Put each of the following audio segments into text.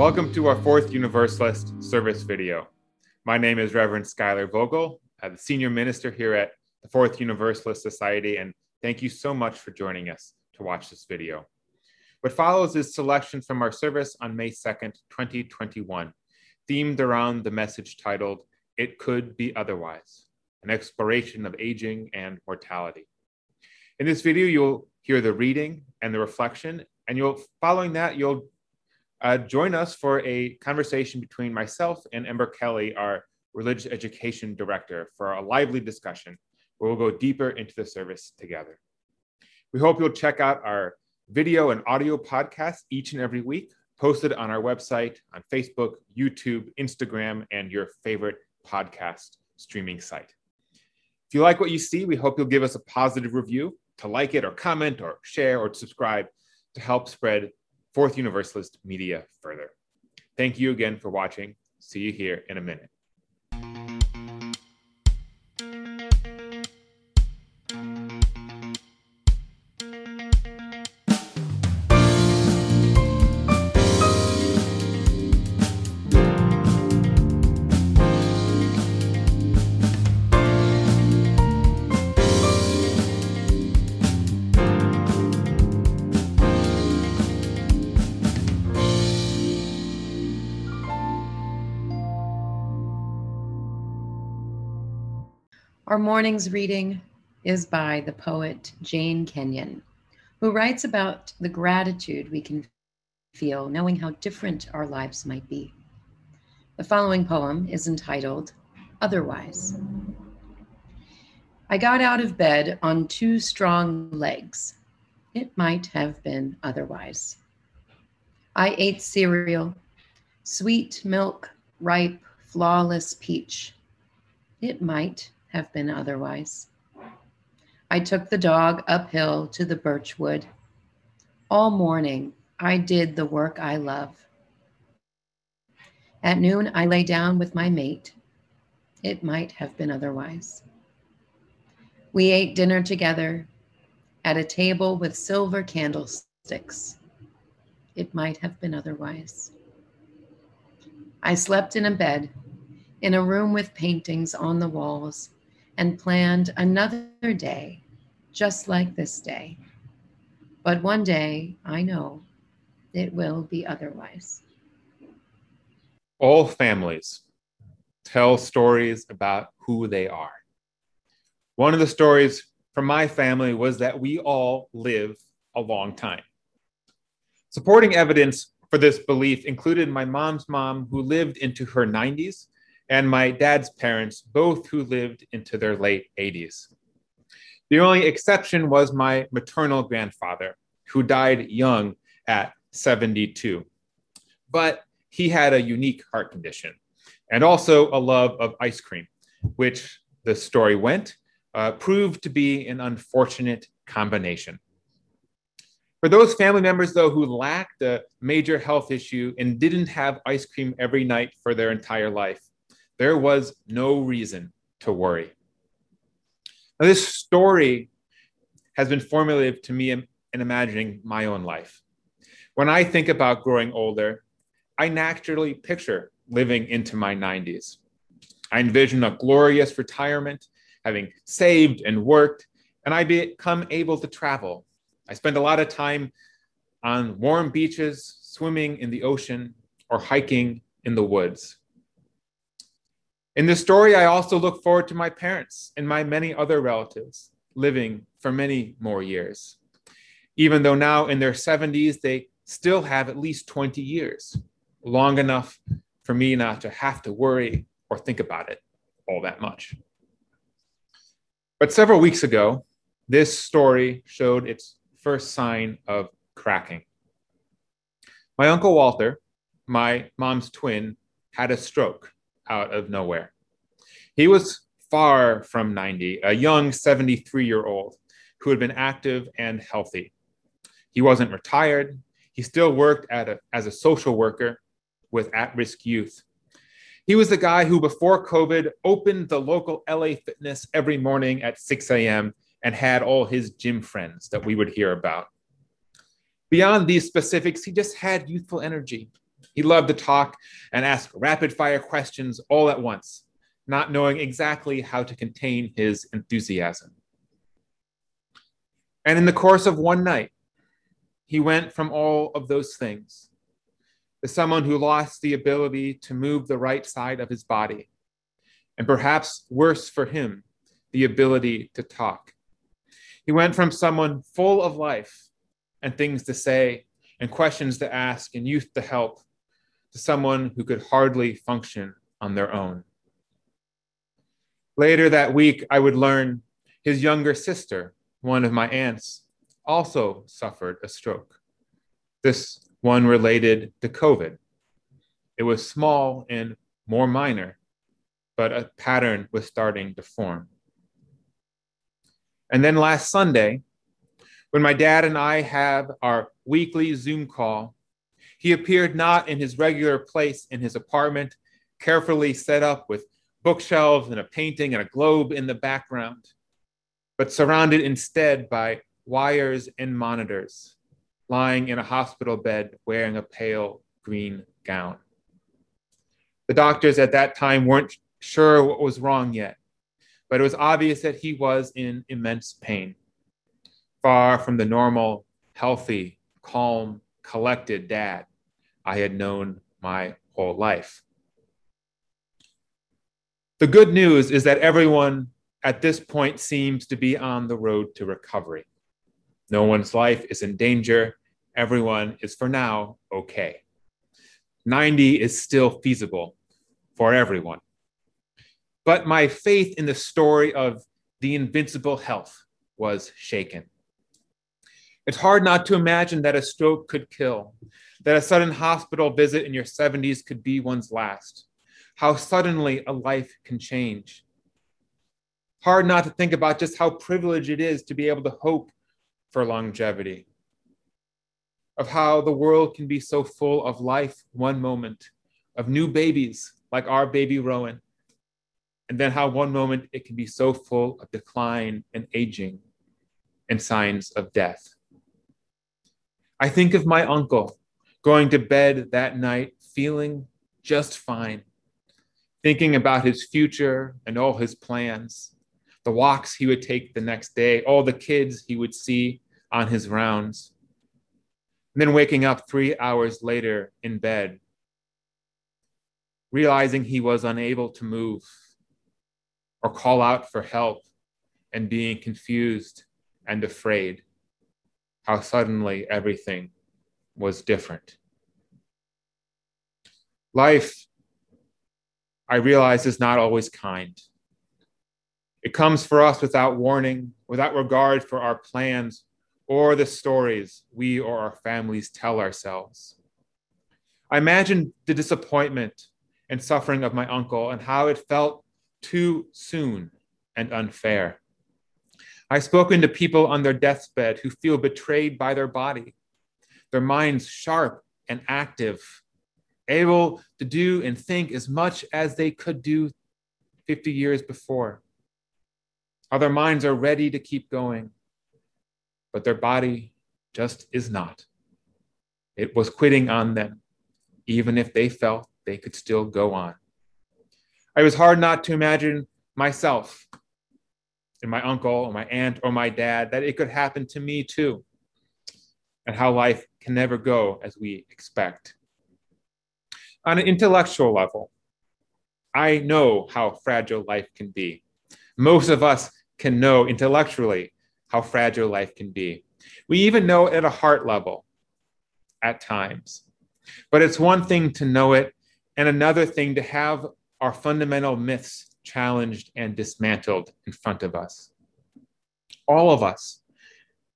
Welcome to our fourth Universalist service video. My name is Reverend Schuyler Vogel, uh, the senior minister here at the Fourth Universalist Society, and thank you so much for joining us to watch this video. What follows is selections from our service on May 2nd, 2021, themed around the message titled, It Could Be Otherwise, an exploration of aging and mortality. In this video, you'll hear the reading and the reflection, and you'll following that, you'll uh, join us for a conversation between myself and Ember Kelly, our religious education director, for a lively discussion where we'll go deeper into the service together. We hope you'll check out our video and audio podcast each and every week, posted on our website, on Facebook, YouTube, Instagram, and your favorite podcast streaming site. If you like what you see, we hope you'll give us a positive review, to like it or comment or share or subscribe to help spread Fourth Universalist media further. Thank you again for watching. See you here in a minute. Morning's reading is by the poet Jane Kenyon, who writes about the gratitude we can feel knowing how different our lives might be. The following poem is entitled Otherwise. I got out of bed on two strong legs. It might have been otherwise. I ate cereal, sweet milk, ripe, flawless peach. It might have been otherwise. I took the dog uphill to the birchwood. All morning, I did the work I love. At noon, I lay down with my mate. It might have been otherwise. We ate dinner together at a table with silver candlesticks. It might have been otherwise. I slept in a bed, in a room with paintings on the walls and planned another day just like this day. But one day, I know it will be otherwise. All families tell stories about who they are. One of the stories from my family was that we all live a long time. Supporting evidence for this belief included my mom's mom, who lived into her 90s, and my dad's parents, both who lived into their late 80s. The only exception was my maternal grandfather, who died young at 72. But he had a unique heart condition and also a love of ice cream, which the story went, uh, proved to be an unfortunate combination. For those family members, though, who lacked a major health issue and didn't have ice cream every night for their entire life, there was no reason to worry. Now, this story has been formulative to me in, in imagining my own life. When I think about growing older, I naturally picture living into my 90s. I envision a glorious retirement, having saved and worked, and I become able to travel. I spend a lot of time on warm beaches, swimming in the ocean, or hiking in the woods. In this story, I also look forward to my parents and my many other relatives living for many more years. Even though now in their 70s, they still have at least 20 years, long enough for me not to have to worry or think about it all that much. But several weeks ago, this story showed its first sign of cracking. My uncle Walter, my mom's twin, had a stroke out of nowhere. He was far from 90, a young 73 year old who had been active and healthy. He wasn't retired. He still worked a, as a social worker with at risk youth. He was the guy who, before COVID, opened the local LA Fitness every morning at 6 a.m. and had all his gym friends that we would hear about. Beyond these specifics, he just had youthful energy He loved to talk and ask rapid fire questions all at once, not knowing exactly how to contain his enthusiasm. And in the course of one night, he went from all of those things to someone who lost the ability to move the right side of his body, and perhaps worse for him, the ability to talk. He went from someone full of life and things to say and questions to ask and youth to help to someone who could hardly function on their own. Later that week, I would learn his younger sister, one of my aunts, also suffered a stroke. This one related to COVID. It was small and more minor, but a pattern was starting to form. And then last Sunday, when my dad and I have our weekly Zoom call, he appeared not in his regular place in his apartment, carefully set up with bookshelves and a painting and a globe in the background, but surrounded instead by wires and monitors, lying in a hospital bed wearing a pale green gown. The doctors at that time weren't sure what was wrong yet, but it was obvious that he was in immense pain, far from the normal, healthy, calm, collected dad I had known my whole life. The good news is that everyone at this point seems to be on the road to recovery. No one's life is in danger. Everyone is, for now, okay. 90 is still feasible for everyone. But my faith in the story of the invincible health was shaken. It's hard not to imagine that a stroke could kill, that a sudden hospital visit in your 70s could be one's last, how suddenly a life can change. Hard not to think about just how privileged it is to be able to hope for longevity, of how the world can be so full of life one moment, of new babies like our baby Rowan, and then how one moment it can be so full of decline and aging and signs of death. I think of my uncle going to bed that night feeling just fine, thinking about his future and all his plans, the walks he would take the next day, all the kids he would see on his rounds. And then waking up three hours later in bed, realizing he was unable to move or call out for help and being confused and afraid how suddenly everything was different. Life, I realize, is not always kind. It comes for us without warning, without regard for our plans or the stories we or our families tell ourselves. I imagine the disappointment and suffering of my uncle and how it felt too soon and unfair. I've spoken to people on their deathbed who feel betrayed by their body, their minds sharp and active, able to do and think as much as they could do 50 years before. How their minds are ready to keep going, but their body just is not. It was quitting on them, even if they felt they could still go on. It was hard not to imagine myself and my uncle or my aunt or my dad that it could happen to me too, and how life can never go as we expect. On an intellectual level, I know how fragile life can be. Most of us can know intellectually how fragile life can be. We even know at a heart level at times. But it's one thing to know it, and another thing to have our fundamental myths challenged and dismantled in front of us. All of us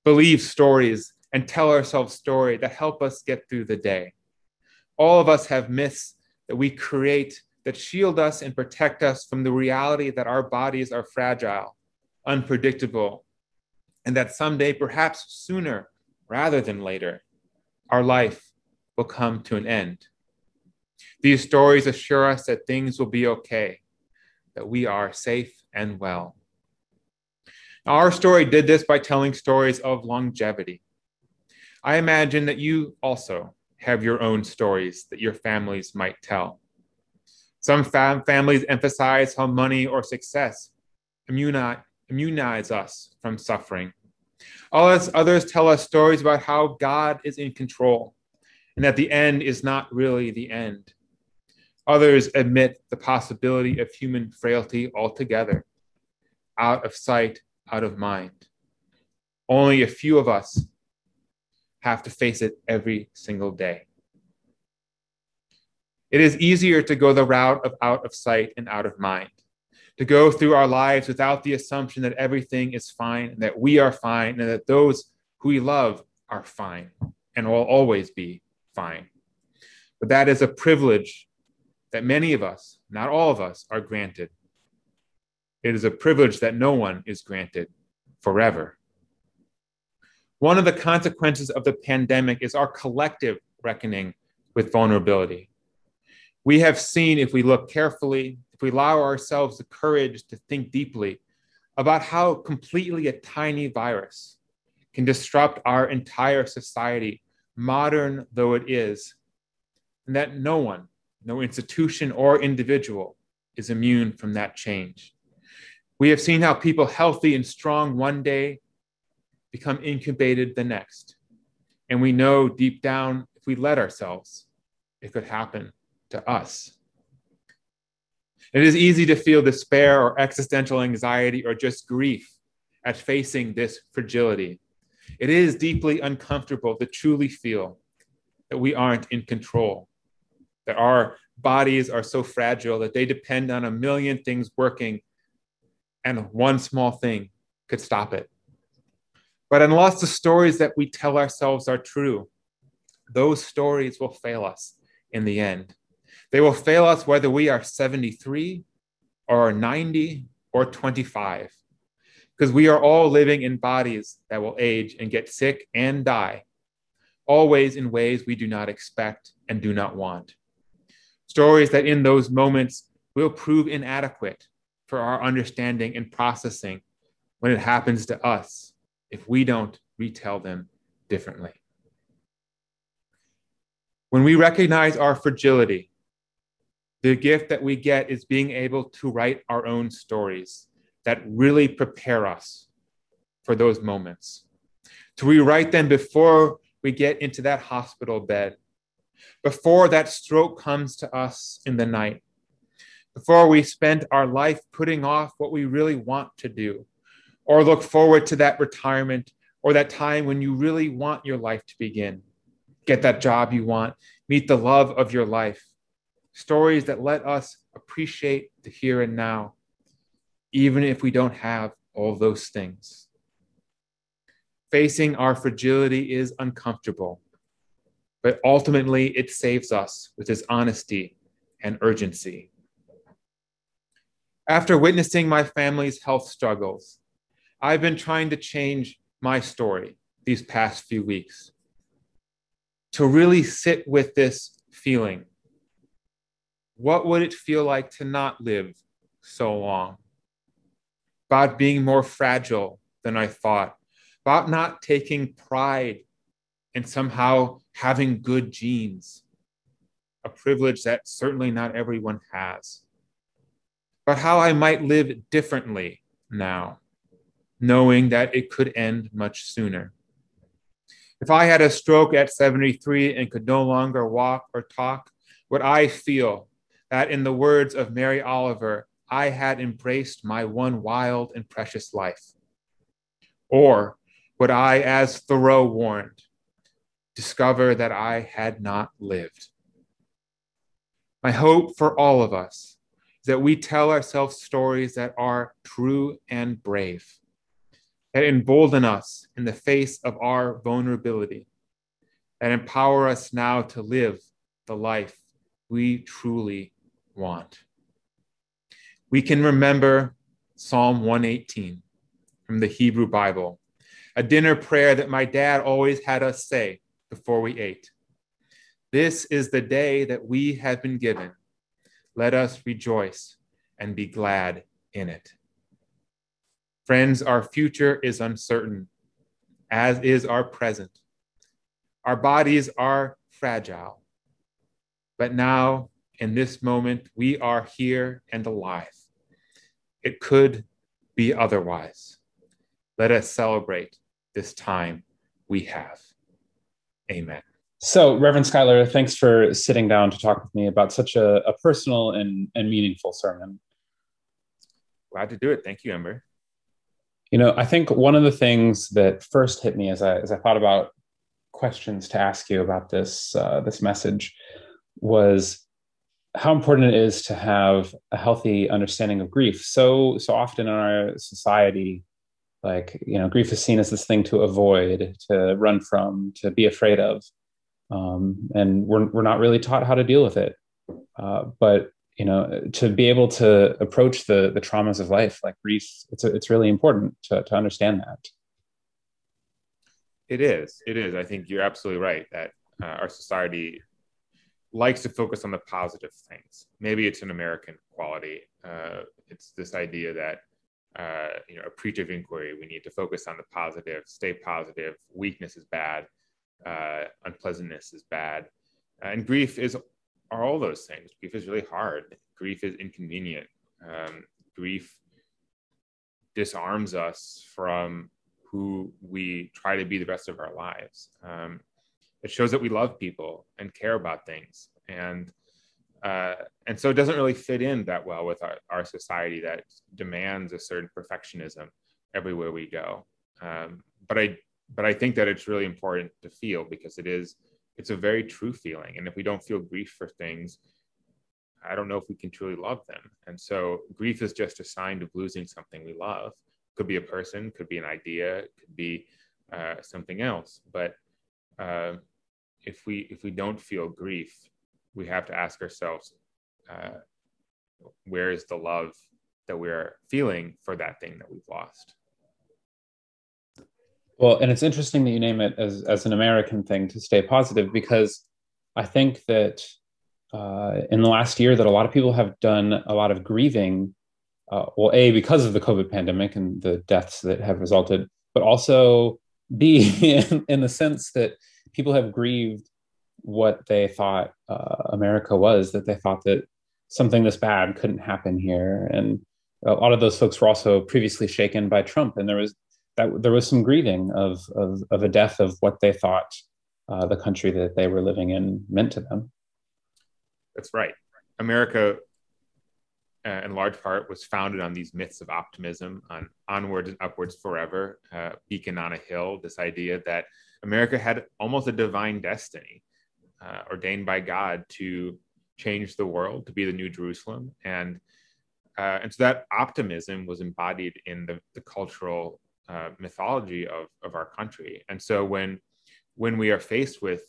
believe stories and tell ourselves stories that help us get through the day. All of us have myths that we create that shield us and protect us from the reality that our bodies are fragile, unpredictable, and that someday, perhaps sooner rather than later, our life will come to an end. These stories assure us that things will be okay, that we are safe and well. Now, our story did this by telling stories of longevity. I imagine that you also have your own stories that your families might tell. Some fam- families emphasize how money or success immunize, immunize us from suffering. Others, others tell us stories about how God is in control and that the end is not really the end. Others admit the possibility of human frailty altogether, out of sight, out of mind. Only a few of us have to face it every single day. It is easier to go the route of out of sight and out of mind, to go through our lives without the assumption that everything is fine, that we are fine, and that those who we love are fine and will always be fine. But that is a privilege that many of us, not all of us, are granted. It is a privilege that no one is granted forever. One of the consequences of the pandemic is our collective reckoning with vulnerability. We have seen, if we look carefully, if we allow ourselves the courage to think deeply about how completely a tiny virus can disrupt our entire society, modern though it is, and that no one, no institution or individual is immune from that change. We have seen how people healthy and strong one day become incubated the next. And we know deep down, if we let ourselves, it could happen to us. It is easy to feel despair or existential anxiety or just grief at facing this fragility. It is deeply uncomfortable to truly feel that we aren't in control, that our bodies are so fragile that they depend on a million things working, and one small thing could stop it. But unless the stories that we tell ourselves are true, those stories will fail us in the end. They will fail us whether we are 73 or 90 or 25, because we are all living in bodies that will age and get sick and die, always in ways we do not expect and do not want. Stories that in those moments will prove inadequate for our understanding and processing when it happens to us if we don't retell them differently. When we recognize our fragility, the gift that we get is being able to write our own stories that really prepare us for those moments, to rewrite them before we get into that hospital bed, before that stroke comes to us in the night, before we spend our life putting off what we really want to do, or look forward to that retirement or that time when you really want your life to begin. Get that job you want, meet the love of your life. Stories that let us appreciate the here and now, even if we don't have all those things. Facing our fragility is uncomfortable, but ultimately it saves us with its honesty and urgency. After witnessing my family's health struggles, I've been trying to change my story these past few weeks to really sit with this feeling. What would it feel like to not live so long? About being more fragile than I thought, about not taking pride in somehow having good genes, a privilege that certainly not everyone has, but how I might live differently now knowing that it could end much sooner. If I had a stroke at 73 and could no longer walk or talk, would I feel that, in the words of Mary Oliver, I had embraced my one wild and precious life? Or would I, as Thoreau warned, discover that I had not lived? My hope for all of us is that we tell ourselves stories that are true and brave that embolden us in the face of our vulnerability, that empower us now to live the life we truly want. We can remember Psalm 118 from the Hebrew Bible, a dinner prayer that my dad always had us say before we ate. This is the day that we have been given. Let us rejoice and be glad in it. Friends, our future is uncertain, as is our present. Our bodies are fragile. But now, in this moment, we are here and alive. It could be otherwise. Let us celebrate this time we have. Amen. So, Reverend Schuyler, thanks for sitting down to talk with me about such a, a personal and, and meaningful sermon. Glad to do it. Thank you, Ember. You know, I think one of the things that first hit me as I as I thought about questions to ask you about this uh, this message was how important it is to have a healthy understanding of grief. So so often in our society, like you know, grief is seen as this thing to avoid, to run from, to be afraid of, um, and we're we're not really taught how to deal with it. Uh, but you know, to be able to approach the the traumas of life like grief, it's a, it's really important to to understand that. It is. It is. I think you're absolutely right that uh, our society likes to focus on the positive things. Maybe it's an American quality. Uh, it's this idea that uh, you know appreciative inquiry. We need to focus on the positive, stay positive. Weakness is bad. Uh, unpleasantness is bad, and grief is are all those things. Grief is really hard. Grief is inconvenient. Um, grief disarms us from who we try to be the rest of our lives. Um, it shows that we love people and care about things and uh, and so it doesn't really fit in that well with our, our society that demands a certain perfectionism everywhere we go um, but i but i think that it's really important to feel because it is it's a very true feeling. And if we don't feel grief for things i don't know if we can truly love them. And so grief is just a sign of losing something we love. Could be a person could be an idea could be uh, something else. But uh, if we if we don't feel grief, we have to ask ourselves, uh, where is the love that we're feeling for that thing that we've lost? Well, and it's interesting that you name it as as an American thing to stay positive because I think that uh, in the last year that a lot of people have done a lot of grieving. Uh, well, a because of the COVID pandemic and the deaths that have resulted, but also b in, in the sense that people have grieved what they thought uh, America was, that they thought that something this bad couldn't happen here. And a lot of those folks were also previously shaken by Trump. And there was that there was some grieving of, of, of a death of what they thought uh, the country that they were living in meant to them. That's right. America, uh, in large part, was founded on these myths of optimism, on onwards and upwards forever, uh, beacon on a hill, this idea that America had almost a divine destiny uh, ordained by God to change the world, to be the new Jerusalem. And, uh, and so that optimism was embodied in the, the cultural uh, mythology of, of our country. And so when, when we are faced with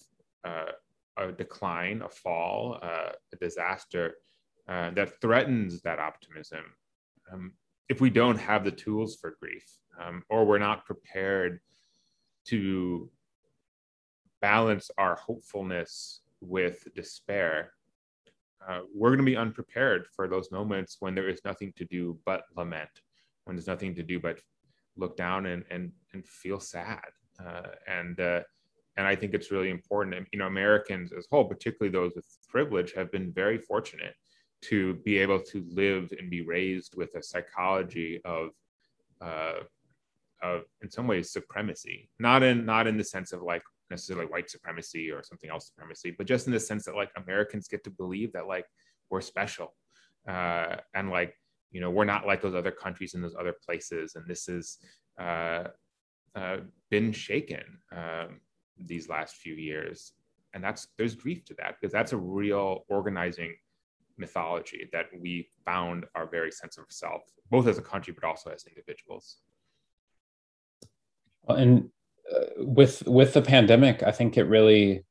uh, a decline, a fall, uh, a disaster uh, that threatens that optimism, um, if we don't have the tools for grief um, or we're not prepared to balance our hopefulness with despair, uh, we're going to be unprepared for those moments when there is nothing to do but lament, when there's nothing to do but look down and and, and feel sad. Uh, and uh, and I think it's really important. And, You know, Americans as a whole, particularly those with privilege, have been very fortunate to be able to live and be raised with a psychology of uh, of in some ways supremacy not in not in the sense of like necessarily white supremacy or something else supremacy, but just in the sense that like Americans get to believe that like we're special uh, and like you know we're not like those other countries in those other places, and this has uh, uh, been shaken um, these last few years, and that's there's grief to that because that's a real organizing mythology that we found our very sense of self, both as a country but also as individuals. And with with the pandemic, I think it really,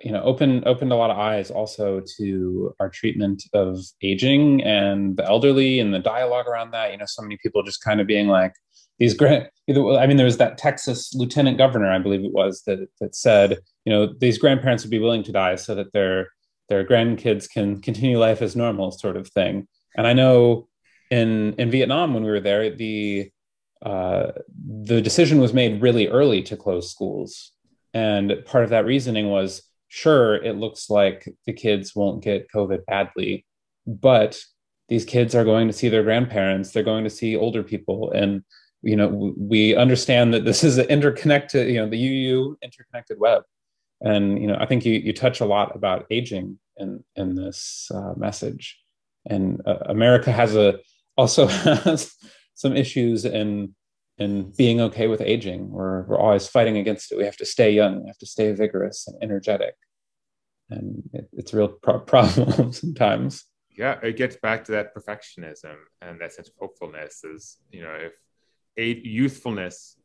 you know, opened opened a lot of eyes also to our treatment of aging and the elderly and the dialogue around that. You know, so many people just kind of being like these grand. I mean, there was that Texas lieutenant governor, I believe it was, that that said, you know, these grandparents would be willing to die so that their their grandkids can continue life as normal, sort of thing. And I know in in Vietnam when we were there, the uh, the decision was made really early to close schools. And part of that reasoning was sure, it looks like the kids won't get COVID badly, but these kids are going to see their grandparents, they're going to see older people. And, you know, we understand that this is an interconnected, you know, the UU interconnected web. And, you know, I think you, you touch a lot about aging in, in this uh, message. And uh, America has a, also has some issues in and being okay with aging. We're, we're always fighting against it. We have to stay young, we have to stay vigorous and energetic. And it, it's a real pro- problem sometimes. Yeah, it gets back to that perfectionism and that sense of hopefulness is, you know, if a, youthfulness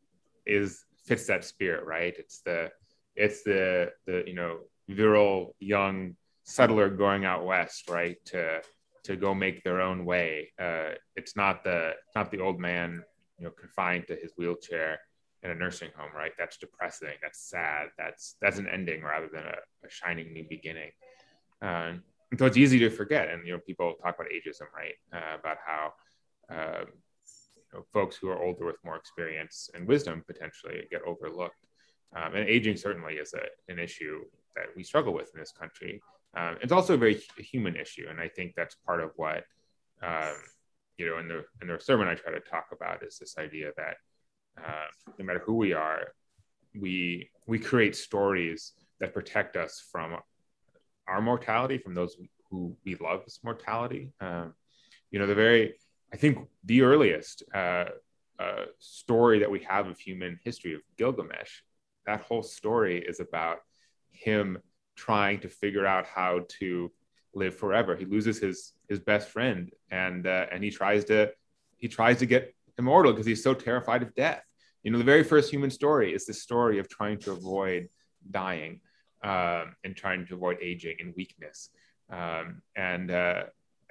is fits that spirit, right? It's the, it's the, the, you know, virile young settler going out west, right? To, to go make their own way. Uh, it's not the, not the old man you know confined to his wheelchair in a nursing home right? That's depressing that's sad that's that's an ending rather than a, a shining new beginning. Um, so it's easy to forget and you know people talk about ageism right? Uh, about how uh, you know, folks who are older with more experience and wisdom potentially get overlooked. Um, and aging certainly is a, an issue that we struggle with in this country. Um, it's also a very human issue and i think that's part of what um, you know, in the in the sermon I try to talk about is this idea that uh, no matter who we are, we we create stories that protect us from our mortality, from those who we love's mortality. Um, you know, the very I think the earliest uh, uh, story that we have of human history of Gilgamesh, that whole story is about him trying to figure out how to live forever. He loses his his best friend, and uh, and he tries to he tries to get immortal because he's so terrified of death. You know, the very first human story is the story of trying to avoid dying um, and trying to avoid aging and weakness. Um, and uh,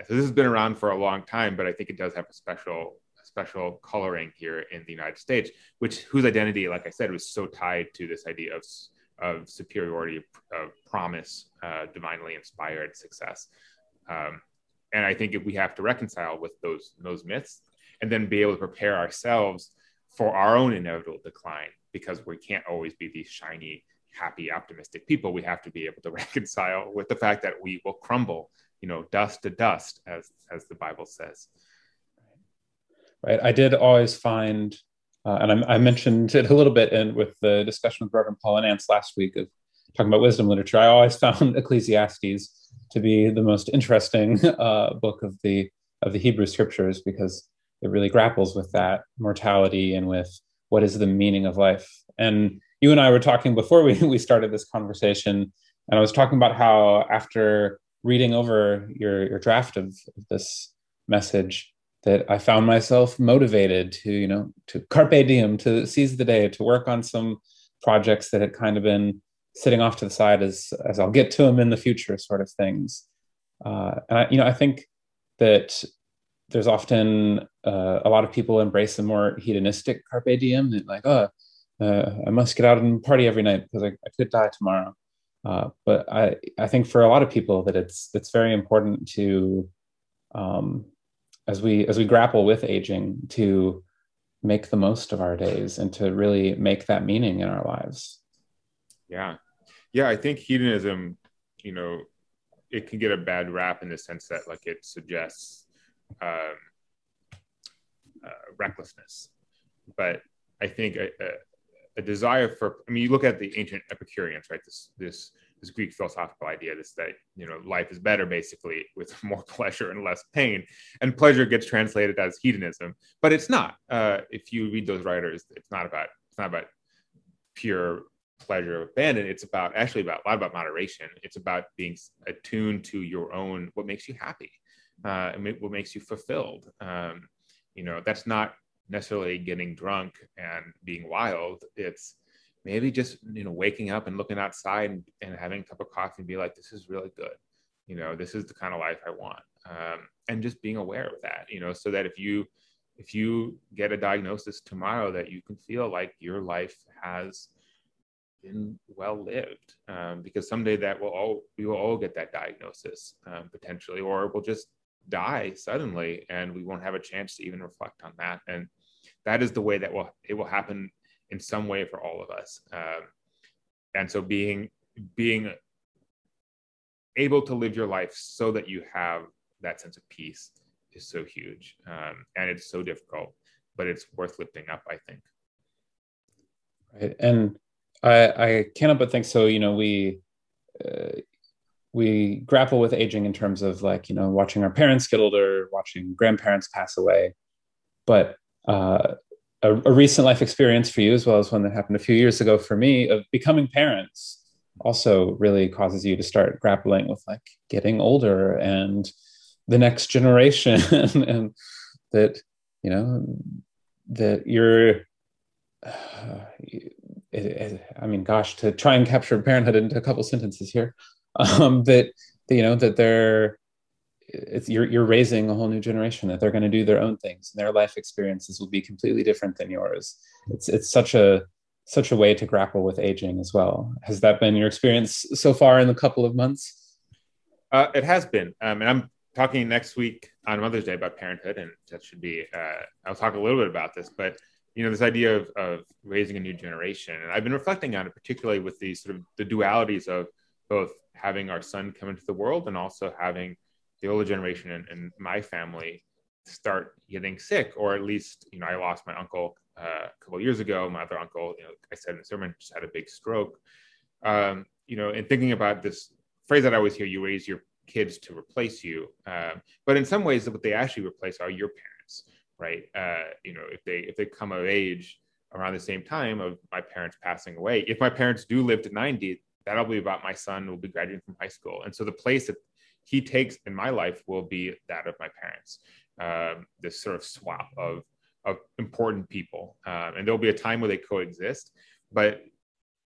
so this has been around for a long time, but I think it does have a special special coloring here in the United States, which whose identity, like I said, was so tied to this idea of of superiority, of promise, uh, divinely inspired success. Um, and I think if we have to reconcile with those those myths, and then be able to prepare ourselves for our own inevitable decline, because we can't always be these shiny, happy, optimistic people. We have to be able to reconcile with the fact that we will crumble, you know, dust to dust, as as the Bible says. Right. I did always find uh, and I, I, mentioned it a little bit in with the discussion with Reverend Paul and Nance last week of talking about wisdom literature. I always found Ecclesiastes to be the most interesting uh, book of the of the Hebrew scriptures because it really grapples with that mortality and with what is the meaning of life. And you and I were talking before we, we started this conversation, and I was talking about how after reading over your, your draft of this message, that I found myself motivated to, you know, to carpe diem, to seize the day, to work on some projects that had kind of been sitting off to the side as as I'll get to them in the future, sort of things. Uh, and I, you know, I think that there's often uh, a lot of people embrace a more hedonistic carpe diem, that like, oh, uh, I must get out and party every night because I, I could die tomorrow. Uh, but I, I think for a lot of people that it's it's very important to um, as we as we grapple with aging to make the most of our days and to really make that meaning in our lives. Yeah. Yeah i think hedonism you know it can get a bad rap in the sense that like it suggests um, uh, recklessness. But i think a, a, a, desire for i mean you look at the ancient epicureans right? This this this Greek philosophical idea, this that you know life is better basically with more pleasure and less pain, and pleasure gets translated as hedonism, but it's not. Uh, if you read those writers, it's not about it's not about pure pleasure of abandon. It's about actually about a lot about moderation. It's about being attuned to your own what makes you happy, uh, and what makes you fulfilled. Um, you know, that's not necessarily getting drunk and being wild. It's maybe just you know waking up and looking outside and, and having a cup of coffee and be like this is really good. You know this is the kind of life i want. Um, and just being aware of that you know so that if you if you get a diagnosis tomorrow that you can feel like your life has been well lived um, because someday that will all we will all get that diagnosis um, potentially or we'll just die suddenly and we won't have a chance to even reflect on that. And that is the way that will it will happen in some way for all of us. Um, and so being being able to live your life so that you have that sense of peace is so huge. Um, and it's so difficult but it's worth lifting up i think. Right. And i i cannot but think so you know we uh, we grapple with aging in terms of like you know watching our parents get older watching grandparents pass away. But uh, a, a, recent life experience for you as well as one that happened a few years ago for me of becoming parents also really causes you to start grappling with like getting older and the next generation and that you know that you're uh, it, it, i mean gosh to try and capture parenthood into a couple sentences here um, that you know that they're it's you're you're raising a whole new generation that they're going to do their own things. And their life experiences will be completely different than yours. It's it's such a such a way to grapple with aging as well. Has that been your experience so far in the couple of months? Uh, it has been. Um, and i'm talking next week on mother's day about parenthood and that should be uh, i'll talk a little bit about this but you know this idea of, of raising a new generation and i've been reflecting on it particularly with these sort of the dualities of both having our son come into the world and also having the older generation and, and my family start getting sick, or at least, you know, I lost my uncle uh, a couple years ago. My other uncle, you know, I said in the sermon, just had a big stroke. Um, you know, and thinking about this phrase that I always hear, you raise your kids to replace you. Um, but in some ways, what they actually replace are your parents, right? Uh, you know, if they if they come of age around the same time of my parents passing away, if my parents do live to 90, that'll be about my son will be graduating from high school. And so the place that he takes in my life will be that of my parents. Um, this sort of swap of of important people, um, and there'll be a time where they coexist. But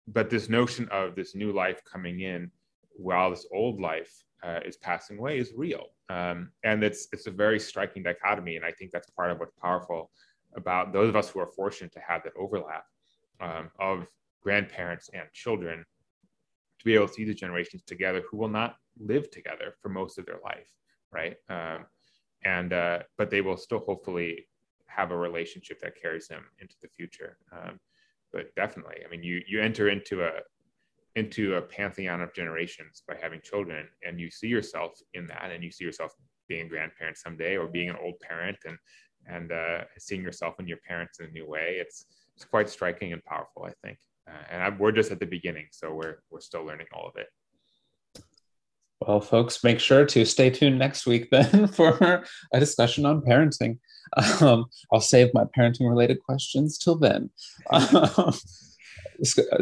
but this notion of this new life coming in while this old life uh, is passing away is real, um, and it's it's a very striking dichotomy. And I think that's part of what's powerful about those of us who are fortunate to have that overlap um, of grandparents and children to be able to see the generations together who will not live together for most of their life, right? Um, and uh, but they will still hopefully have a relationship that carries them into the future. Um, but definitely, I mean, you you enter into a into a pantheon of generations by having children, and you see yourself in that, and you see yourself being a grandparent someday, or being an old parent, and and uh, seeing yourself and your parents in a new way. It's it's quite striking and powerful, I think. Uh, and I, we're just at the beginning, so we're we're still learning all of it. Well, folks, make sure to stay tuned next week then for a discussion on parenting. Um, I'll save my parenting related questions till then. Um,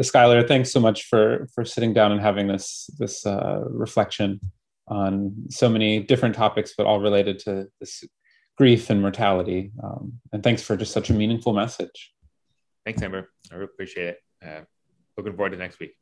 Schuyler, thanks so much for for sitting down and having this this uh, reflection on so many different topics, but all related to this grief and mortality. Um, and thanks for just such a meaningful message. Thanks, Ember. I really appreciate it. Uh, looking forward to next week.